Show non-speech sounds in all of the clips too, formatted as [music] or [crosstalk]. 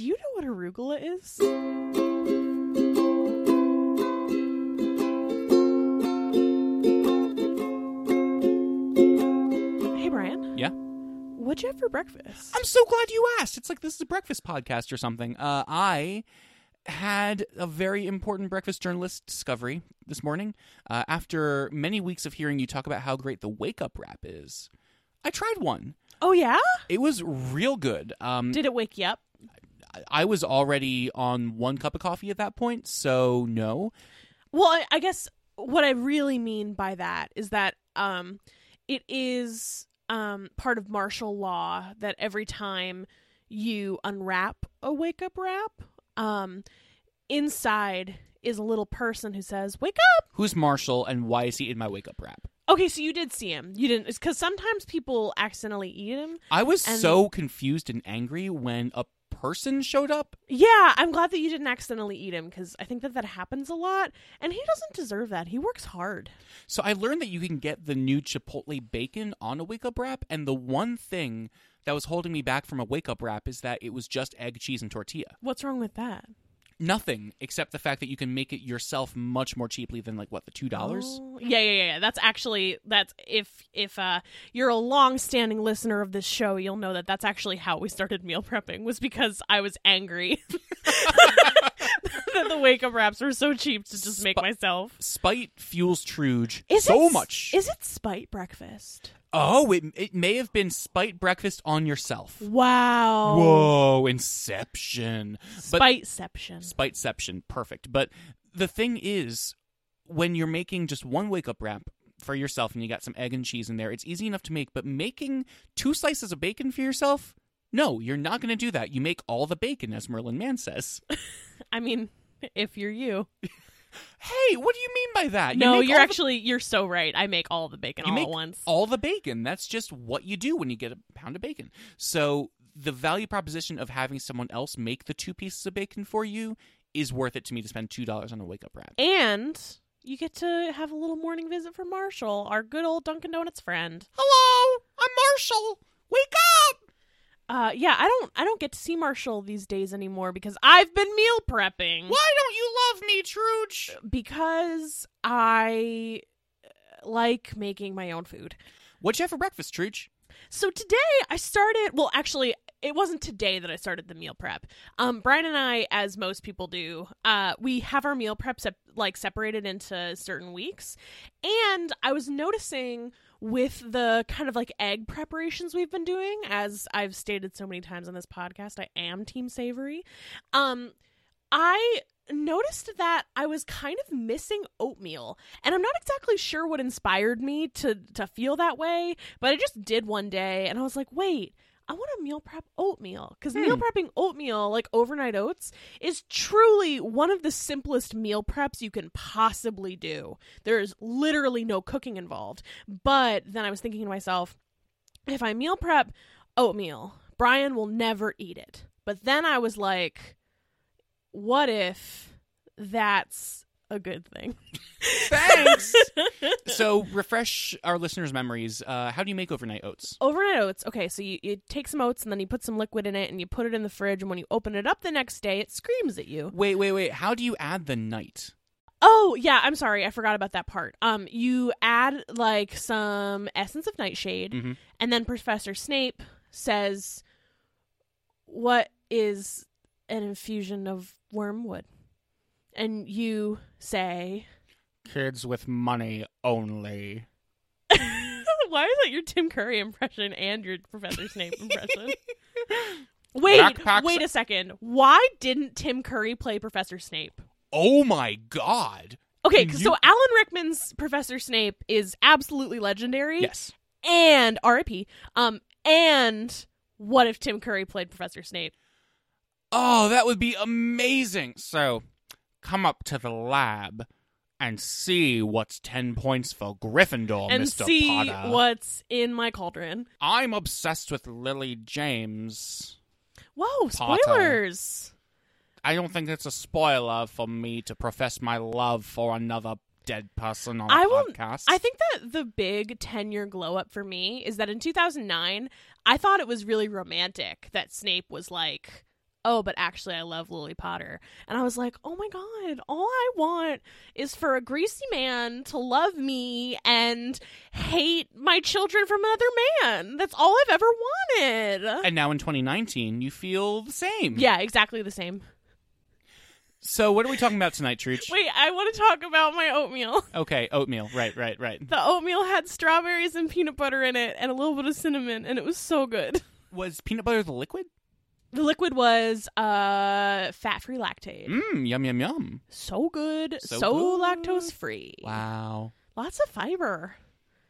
Do you know what arugula is? Hey, Brian. Yeah? What'd you have for breakfast? I'm so glad you asked. It's like this is a breakfast podcast or something. Uh, I had a very important breakfast journalist discovery this morning. Uh, after many weeks of hearing you talk about how great the wake up wrap is, I tried one. oh, yeah? It was real good. Um, Did it wake you up? I was already on one cup of coffee at that point, so no. Well, I, I guess what I really mean by that is that um, it is um, part of martial law that every time you unwrap a wake up wrap, um, inside is a little person who says, Wake up! Who's Marshall and why is he in my wake up wrap? Okay, so you did see him. You didn't, because sometimes people accidentally eat him. I was And- so confused and angry when a person showed up. Yeah, I'm glad that you didn't accidentally eat him because I think that that happens a lot, and he doesn't deserve that. He works hard. So I learned that you can get the new Chipotle bacon on a wake up wrap, and the one thing that was holding me back from a wake up wrap is that it was just egg, cheese, and tortilla. What's wrong with that? Nothing except the fact that you can make it yourself much more cheaply than like what the two dollars. Oh, yeah, yeah, yeah, yeah. That's actually that's if if uh you're a long-standing listener of this show, you'll know that that's actually how we started meal prepping was because I was angry [laughs] that the wake up wraps were so cheap to just make myself. Spite fuels Truge Is so it, much. Is it spite breakfast? Oh, it it may have been spite breakfast on yourself. Wow. Whoa, Inception. But Spiteception. Spiteception, perfect. But the thing is, when you're making just one wake up wrap for yourself and you got some egg and cheese in there, it's easy enough to make. But making two slices of bacon for yourself, no, you're not going to do that. You make all the bacon, as Merlin Mann says. [laughs] I mean, if you're you. [laughs] hey, what do you mean by that? You no, you're the- actually you're so right. I make all the bacon you all at once. all the bacon. That's just what you do when you get a pound of bacon. So the value proposition of having someone else make the two pieces of bacon for you is worth it to me to spend two dollars on a wake up wrap. and you get to have a little morning visit from Marshall, our good old Dunkin' Donuts friend. Hello, I'm Marshall. Wake up! Uh, yeah, I don't, I don't get to see Marshall these days anymore because I've been meal prepping. Why don't you love me, Truge? Because I uh, like making my own food. What'd you have for breakfast, Truge? So today I started. Well, actually, it wasn't today that I started the meal prep. Um, Brian and I, as most people do, uh, we have our meal prep sep- like separated into certain weeks, and I was noticing with the kind of like egg preparations we've been doing, as I've stated so many times on this podcast, I am Team Savory. Um, I noticed that I was kind of missing oatmeal, and I'm not exactly sure what inspired me to to feel that way, but I just did one day, and I was like, wait. I want to meal prep oatmeal because meal Hmm. prepping oatmeal, like overnight oats, is truly one of the simplest meal preps you can possibly do. There's literally no cooking involved. But then I was thinking to myself, if I meal prep oatmeal, Brian will never eat it. But then I was like, what if that's a good thing? [laughs] Thanks. [laughs] so, refresh our listeners' memories. Uh, how do you make overnight oats? Overnight oats. Okay, so you, you take some oats and then you put some liquid in it and you put it in the fridge. And when you open it up the next day, it screams at you. Wait, wait, wait. How do you add the night? Oh yeah, I'm sorry, I forgot about that part. Um, you add like some essence of nightshade, Mhm. and then Professor Snape says, "What is an infusion of wormwood?" And you say, Kids with money only. [laughs] "Why is that your Tim Curry impression and your Professor Snape impression?" [laughs] Wait, Backpacks- wait a second. Why didn't Tim Curry play Professor Snape? Oh my god. Okay, you- so Alan Rickman's Professor Snape is absolutely legendary. Yes. and R.I.P. Um, and what if Tim Curry played Professor Snape? Oh, that would be amazing. So, come up to the lab and see what's 10 points for Gryffindor, and Mr. see Potter. what's in my cauldron. I'm obsessed with Lily James. Whoa, Potter. spoilers! I don't think it's a spoiler for me to profess my love for another dead person on a I won't- podcast. I think that the big 10 year glow up for me is that in 2009, I thought it was really romantic that Snape was like oh, but actually I love Lily Potter. And I was like, oh my God, all I want is for a greasy man to love me and hate my children from another man. That's all I've ever wanted. And now in 2019, you feel the same. yeah, exactly the same. So what are we talking about tonight, Truch? [laughs] Wait, I want to talk about my oatmeal. [laughs] Okay, oatmeal. Right, right, right. The oatmeal had strawberries and peanut butter in it and a little bit of cinnamon, and it was so good. [laughs] Was peanut butter the liquid? The liquid was uh fat free lactate. Mmm, yum, yum, yum. So good. So So, lactose free. Wow. Lots of fiber.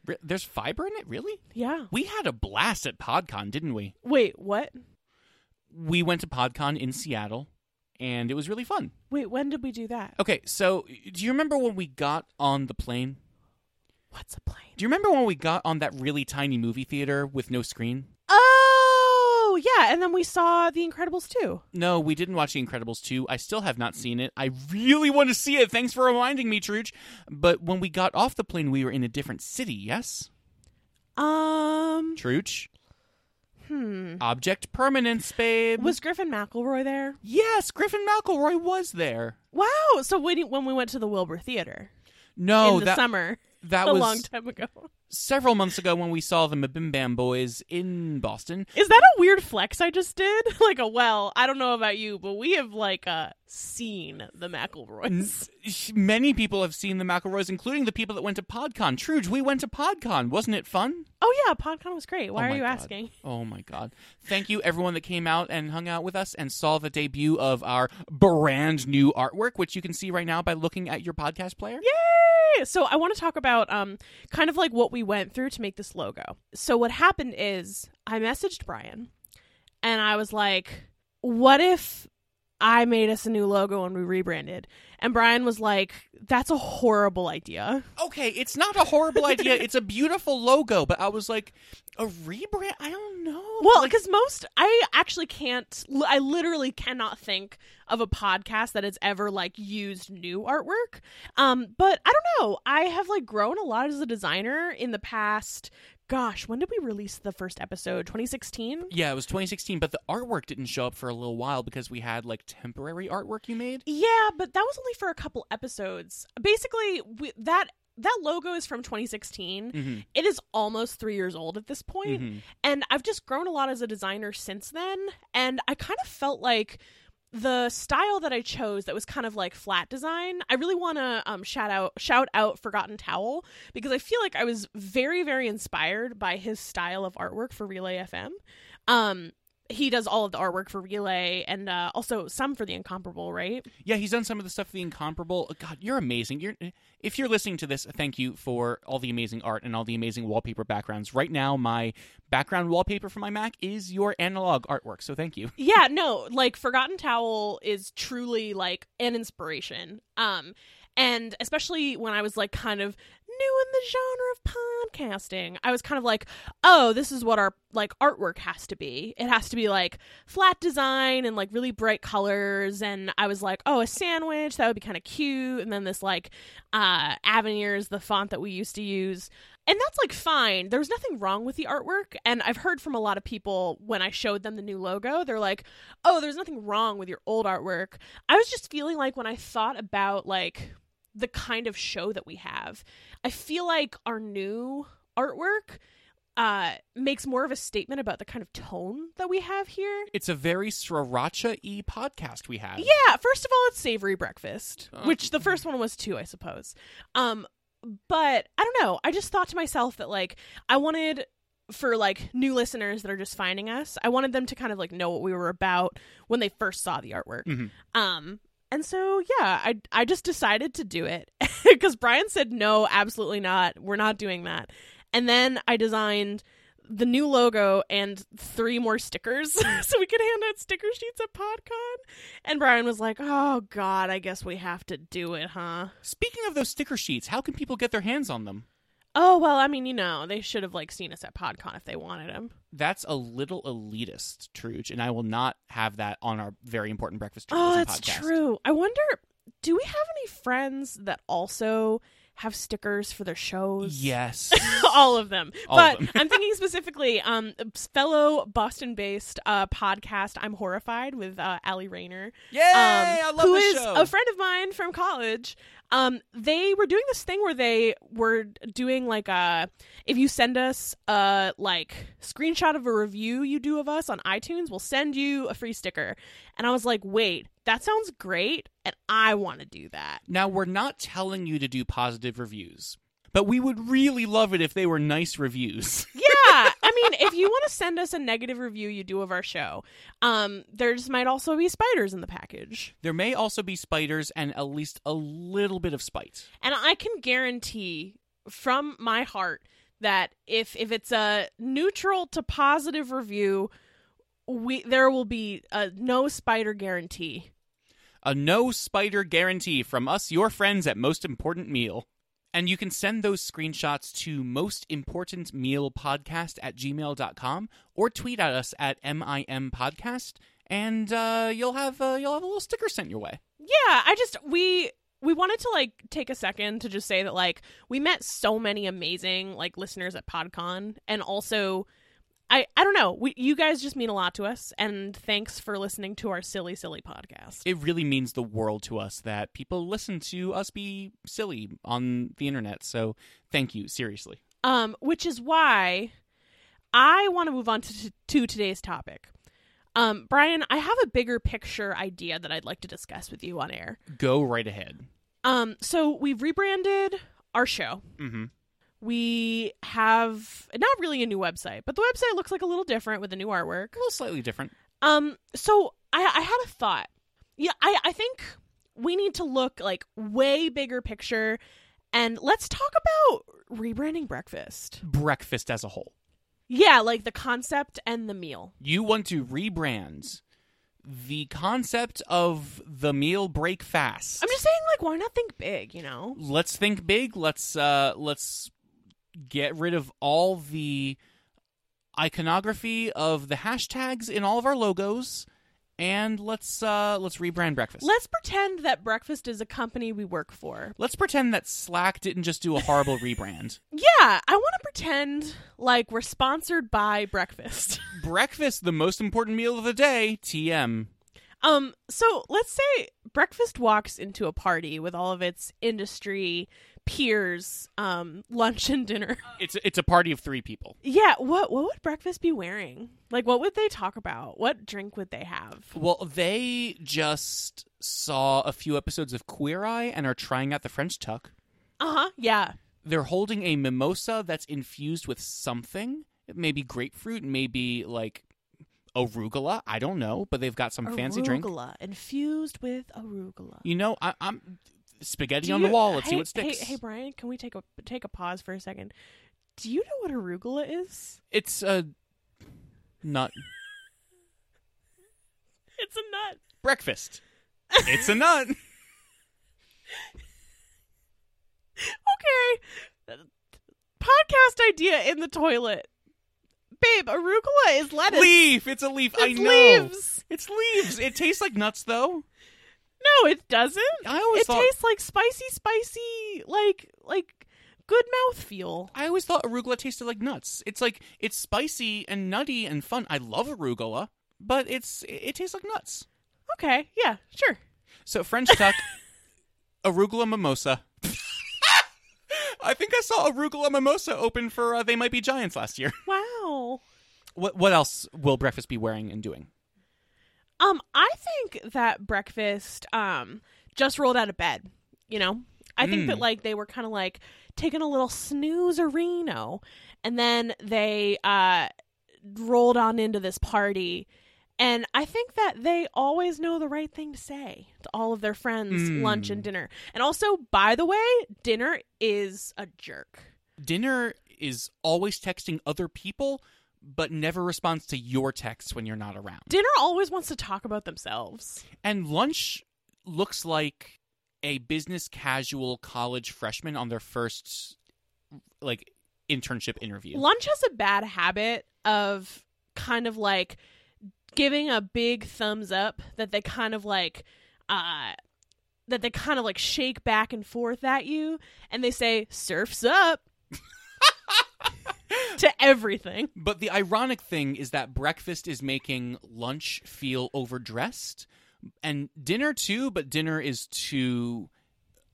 Re- There's fiber in it, really? Yeah. We had a blast at PodCon, didn't we? Wait, what? We went to PodCon in Seattle, and it was really fun. Wait, when did we do that? Okay, so do you remember when we got on the plane? What's a plane? Do you remember when we got on that really tiny movie theater with no screen? Yeah, and then we saw The Incredibles too. No, we didn't watch The Incredibles 2. I still have not seen it. I really want to see it. Thanks for reminding me, Truch. But when we got off the plane, we were in a different city, yes? Um, Truch? hmm. Object permanence, babe. Was Griffin McElroy there? yes, Griffin McElroy was there. Wow. So when, when we went to the Wilbur Theater No, in the that summer that was. a was long time ago. Several months ago when we saw the MBMBaM Boys in Boston. Is that a weird flex I just did? [laughs] like a well, I don't know about you, but we have like uh seen the McElroys. Many people have seen the McElroys, including the people that went to PodCon. Truge, we went to PodCon. Wasn't it fun? Oh yeah, PodCon was great. Why Oh are you God. asking? [laughs] Oh my god. Thank you everyone that came out and hung out with us and saw the debut of our brand new artwork, which you can see right now by looking at your podcast player. Yay! So I want to talk about um kind of like what we went through to make this logo. So what happened is I messaged Brian and I was like, "What if I made us a new logo and we rebranded?" And Brian was like, "That's a horrible idea." Okay, it's not a horrible idea. [laughs] It's a beautiful logo, but I was like, a rebrand? I don't know. Well, Like, because most I actually can't. I literally cannot think of a podcast that has ever like used new artwork. Um, but I don't know. I have like grown a lot as a designer in the past. Gosh, when did we release the first episode? 2016. yeah, it was 2016, but the artwork didn't show up for a little while because we had like temporary artwork you made. Yeah, but that was only for a couple episodes. Basically, we, that that logo is from 2016. Mm-hmm. It is almost three years old at this point. Mhm. and I've just grown a lot as a designer since then. And I kind of felt like the style that I chose that was kind of like flat design. I really want to um, shout out shout out Forgotten Towel because I feel like I was very very inspired by his style of artwork for Relay FM. Um, he does all of the artwork for Relay and uh, also some for the Incomparable, right? Yeah, he's done some of the stuff for the incomparable. God, you're amazing. You're if you're listening to this, thank you for all the amazing art and all the amazing wallpaper backgrounds. Right now, my background wallpaper for my Mac is your analog artwork. So thank you. [laughs] yeah no like forgotten towel is truly like an inspiration um and especially when i was like kind of new in the genre of podcasting i was kind of like oh this is what our like artwork has to be it has to be like flat design and like really bright colors and i was like oh a sandwich that would be kind of cute and then this like uh avenir is the font that we used to use and that's like fine. There's nothing wrong with the artwork. And I've heard from a lot of people when I showed them the new logo, they're like, oh, there's nothing wrong with your old artwork. I was just feeling like when I thought about like the kind of show that we have, I feel like our new artwork uh makes more of a statement about the kind of tone that we have here. It's a very sriracha y podcast we have. Yeah, first of all, it's savory breakfast, Uh. which the first one was too, I suppose. Um, but I don't know. I just thought to myself that like I wanted for like new listeners that are just finding us, I wanted them to kind of like know what we were about when they first saw the artwork. Mhm. Um, and so yeah, I I just decided to do it [laughs] because Brian said no, absolutely not. We're not doing that. And then I designed the new logo and three more stickers [laughs] so we could hand out sticker sheets at PodCon. And Brian was like, "Oh God, I guess we have to do it, huh?" Speaking of those sticker sheets, how can people get their hands on them? Oh well, I mean, you know, they should have like seen us at PodCon if they wanted them. That's a little elitist, Truge, and I will not have that on our very important breakfast Oh, that's podcast. true. I wonder, do we have any friends that also have stickers for their shows. Yes. [laughs] all of them. All of but them. I'm thinking specifically, um, fellow Boston-based uh, podcast. I'm horrified with uh, Allie Rayner, Yay! um, I love who is show. a friend of mine from college. Um, they were doing this thing where they were doing like a if you send us a like screenshot of a review you do of us on iTunes, we'll send you a free sticker. And I was like, wait, that sounds great, and I want to do that. Now, we're not telling you to do positive reviews, but we would really love it if they were nice reviews. [laughs] Yeah, I mean, if you want to send us a negative review you do of our show, um, there's might also be spiders in the package, there may also be spiders and at least a little bit of spite. and I can guarantee from my heart that if if it's a neutral to positive review, we there will be a no spider guarantee. A no spider guarantee from us, your friends at Most Important Meal. And you can send those screenshots to most important meal podcast at gmail.com or tweet at us at MIM podcast and uh, you'll have uh, you'll have a little sticker sent your way. Yeah, I just we we wanted to like take a second to just say that like we met so many amazing like listeners at PodCon and also I I don't know, we you guys just mean a lot to us and thanks for listening to our silly silly podcast. It really means the world to us that people listen to us be silly on the internet. So thank you, seriously. Um which is why I want to move on to to today's topic. Um Brian, I have a bigger picture idea that I'd like to discuss with you on air. Go right ahead. Um so we've rebranded our show. Mm-hmm. We have not really a new website, but the website looks like a little different with the new artwork. A little slightly different. Um, so I, I had a thought. Yeah, I, I think we need to look like way bigger picture, and let's talk about rebranding breakfast. Breakfast as a whole. Yeah, like the concept and the meal. You want to rebrand the concept of the meal break fast. I'm just saying, like, why not think big? You know? let's think big. Let's uh let's get rid of all the iconography of the hashtags in all of our logos and let's uh let's rebrand breakfast. Let's pretend that breakfast is a company we work for. Let's pretend that Slack didn't just do a horrible [laughs] rebrand. Yeah, I want to pretend like we're sponsored by breakfast. [laughs] Breakfast, the most important meal of the day, TM. Um, so let's say breakfast walks into a party with all of its industry peers, um, [laughs] lunch and dinner. It's it's a party of 3 people. Yeah, what what would breakfast be wearing? Like what would they talk about? What drink would they have? Well, they just saw a few episodes of Queer Eye and are trying out the French tuck. Uh-huh. Yeah. they're holding a mimosa that's infused with something. It may be grapefruit, maybe like arugula. I don't know, but they've got some fancy drink. Arugula infused with arugula. You know, I, I'm spaghetti Do on you- the wall. Let's hey, see what sticks. Hey, hey Brian, can we take a take a pause for a second? Do you know what arugula is? It's a nut [laughs] It's a nut. breakfast. [laughs] It's a nut. Okay. Podcast idea in the toilet. Babe, arugula is lettuce. leaf. It's a leaf. I It's know. leaves. It's leaves. It tastes like nuts, though. No, it doesn't. I always It thought. tastes like spicy, spicy, like like good mouth feel. I always thought arugula tasted like nuts. It's like it's spicy and nutty and fun. I love arugula, but it's it tastes like nuts. Okay, yeah, sure. So French tuck, [laughs] arugula mimosa. [laughs] I think I saw arugula mimosa open for uh, They Might Be Giants last year. Wow. What what else will breakfast be wearing and doing? Um, I think that breakfast um just rolled out of bed. You know, I think Mm. that like they were kind of like taking a little snoozerino, and then they uh rolled on into this party. And I think that they always know the right thing to say to all of their friends, Mm. lunch and dinner. And also, by the way, dinner is a jerk. Dinner is always texting other people, but never responds to your texts when you're not around. Dinner always wants to talk about themselves. And lunch looks like a business casual college freshman on their first like internship interview. Lunch has a bad habit of kind of like giving a big thumbs up that they kind of like uh that they kind of like shake back and forth at you and they say surfs up [laughs] [laughs] to everything. But the ironic thing is that breakfast is making lunch feel overdressed and dinner too, but dinner is too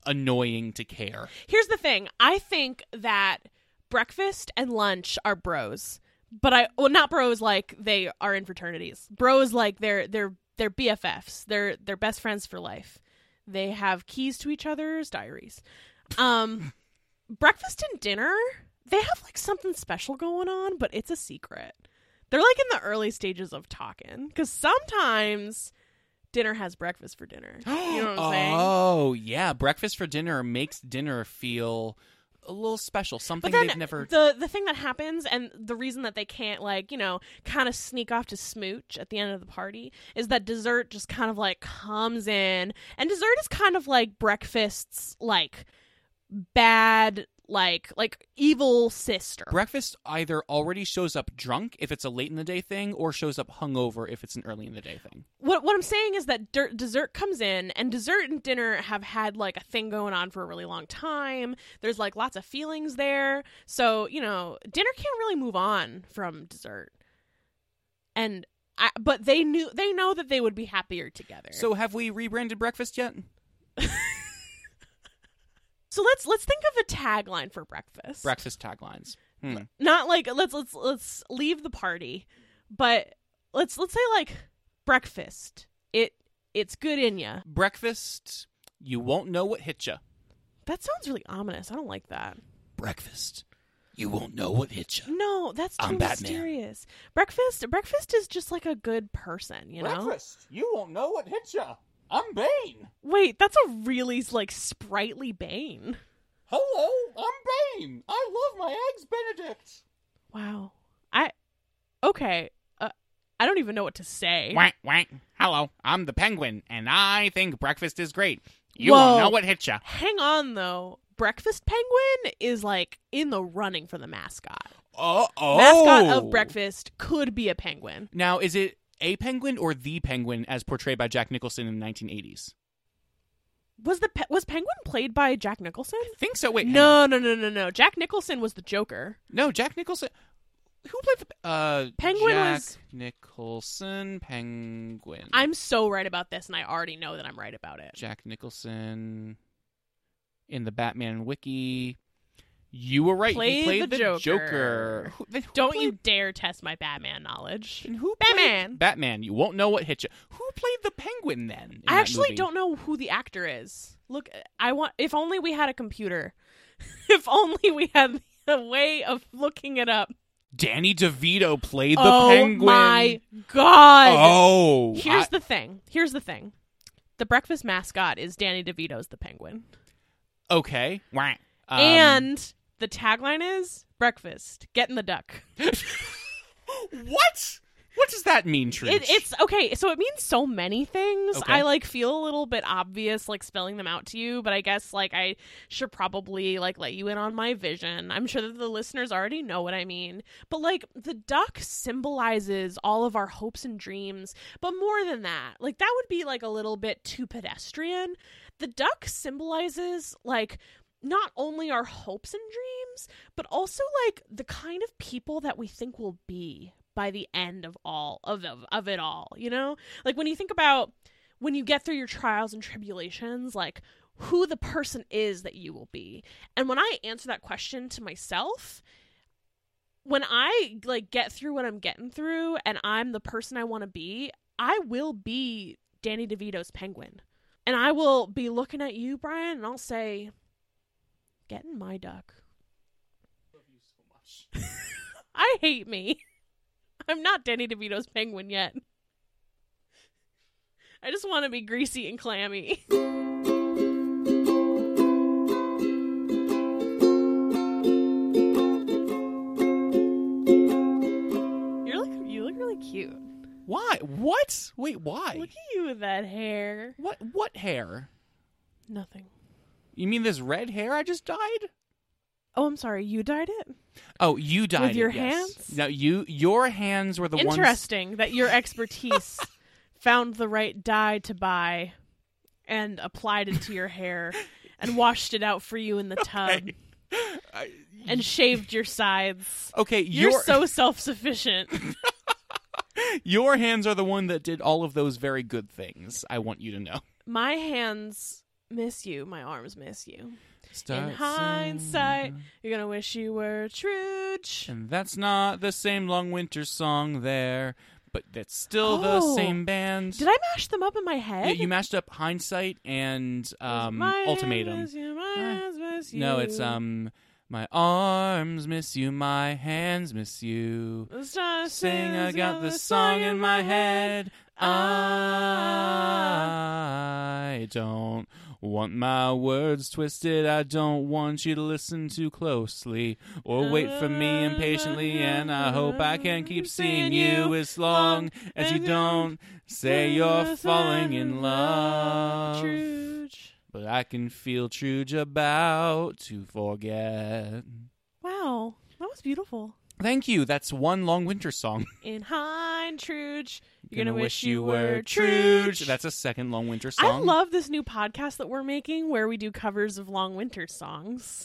annoying to care. Here's the thing. I think that breakfast and lunch are bros. But I well not bros like they are in fraternities. Bros like they're they're they're BFFs. They're they're best friends for life. They have keys to each other's diaries. Um [laughs] breakfast and dinner, they have like something special going on, but it's a secret. They're like in the early stages of talking cuz sometimes dinner has breakfast for dinner. [gasps] You know what I'm saying? Oh, yeah. Breakfast for dinner makes dinner feel a little special. Something they've never. the the thing that happens and the reason that they can't like you know kind of sneak off to smooch at the end of the party is that dessert just kind of like comes in and dessert is kind of like breakfast's like bad like like evil sister. Breakfast either already shows up drunk if it's a late in the day thing, or shows up hungover if it's an early in the day thing. what what i'm saying is that der- dessert comes in and dessert and dinner have had like a thing going on for a really long time. There's like lots of feelings there. So you know dinner can't really move on from dessert. And I, but they knew they know that they would be happier together. So, have we rebranded breakfast yet? [laughs] so let's let's think of a tagline for breakfast Breakfast taglines. Hmm. not like let's let's let's leave the party but let's let's say like breakfast it it's good in ya Breakfast, you won't know what hit you. that sounds really ominous i don't like that Breakfast, you won't know what hit you. No, that's too I'm Batman. mysterious. Breakfast, breakfast is just like a good person, you know. Breakfast. You won't know what hit you. I'm Bane. Wait, that's a really like sprightly Bane. Hello, I'm Bane. I love my eggs Benedict. Wow. I okay. Uh, I don't even know what to say. Wank, wank. Hello, I'm the penguin, and I think breakfast is great. You Whoa. won't know what hit you. Hang on though. Breakfast Penguin is like in the running for the mascot. Oh, oh. Mascot of breakfast could be a penguin. Now, is it a penguin or the penguin as portrayed by Jack Nicholson in the 1980s? Was the pe- was Penguin played by Jack Nicholson? I think so. Wait, No, no, no, no, no. Jack Nicholson was the Joker. no, Jack Nicholson. Who played the uh Penguin Jack was- Nicholson penguin? I'm so right about this, and I already know that I'm right about it. Jack Nicholson in the Batman wiki. You were right. Played he played the the, Joker. Who- who Don't played- you dare test my Batman knowledge. and who Batman. Played, Batman. You won't know what hit you. Who played the penguin then? I actually don't know who the actor is. Look, I want. If only we had a computer. [laughs] if only we had a way of looking it up. Danny DeVito played the oh penguin. my god! Oh, Here's I- the thing. Here's the thing. The breakfast mascot is Danny DeVito's the penguin, okay. Um, and the tagline is breakfast. Get in the duck. [laughs] what? What does that mean? It, it's okay. So it means so many things. Okay. I like feel a little bit obvious, like spelling them out to you, but I guess like I should probably like let you in on my vision. I'm sure that the listeners already know what I mean, but like the duck symbolizes all of our hopes and dreams. But more than that, like that would be like a little bit too pedestrian. The duck symbolizes like not only our hopes and dreams, but also like the kind of people that we think we'll be by the end of all of, of of it all, you know? Like when you think about when you get through your trials and tribulations, like who the person is that you will be. And when I answer that question to myself, when I like get through what I'm getting through and I'm the person I want to be, I will be Danny DeVito's penguin. And I will be looking at you, Brian, and I'll say, Get in my duck. [laughs] I hate me. I'm not Danny DeVito's penguin yet. I just want to be greasy and clammy. You're like you look really cute. why? What? Wait, why? Look at you with that hair. What? What hair? Nothing. You mean this red hair I just dyed? Oh, I'm sorry. You dyed it. Oh, you dyed it, With your yes. hands? No, you. Your hands were the ones. Interesting that your expertise [laughs] found the right dye to buy and applied it to your hair and washed it out for you in the [laughs] tub I- and shaved your sides. okay, You're your so self sufficient. [laughs] your hands are the one that did all of those very good things. I want you to know. My hands miss you, my arms miss you. Start hindsight, singing. You're gonna wish you were Truge. And that's not the same long winter song there, but that's still the Oh. same band. Did I mash them up in my Yeah, head? you mashed up hindsight and um, My hands ultimatum. miss you, my Uh, hands miss No, it's you. um, my arms miss you, my hands miss you. Let's Sing, I got the song in my head. I don't want my words twisted. I don't want you to listen too closely or wait for me impatiently. And I hope I can keep [laughs] seeing you as long as you don't say you're falling in love. But I can feel Truge about to forget. Wow, that was beautiful. Thank you. That's one long winter song. [laughs] In Hind Truge, you're Gonna gonna wish you were Truge. That's a second long winter song. I love this new podcast that we're making where we do covers of long winter songs.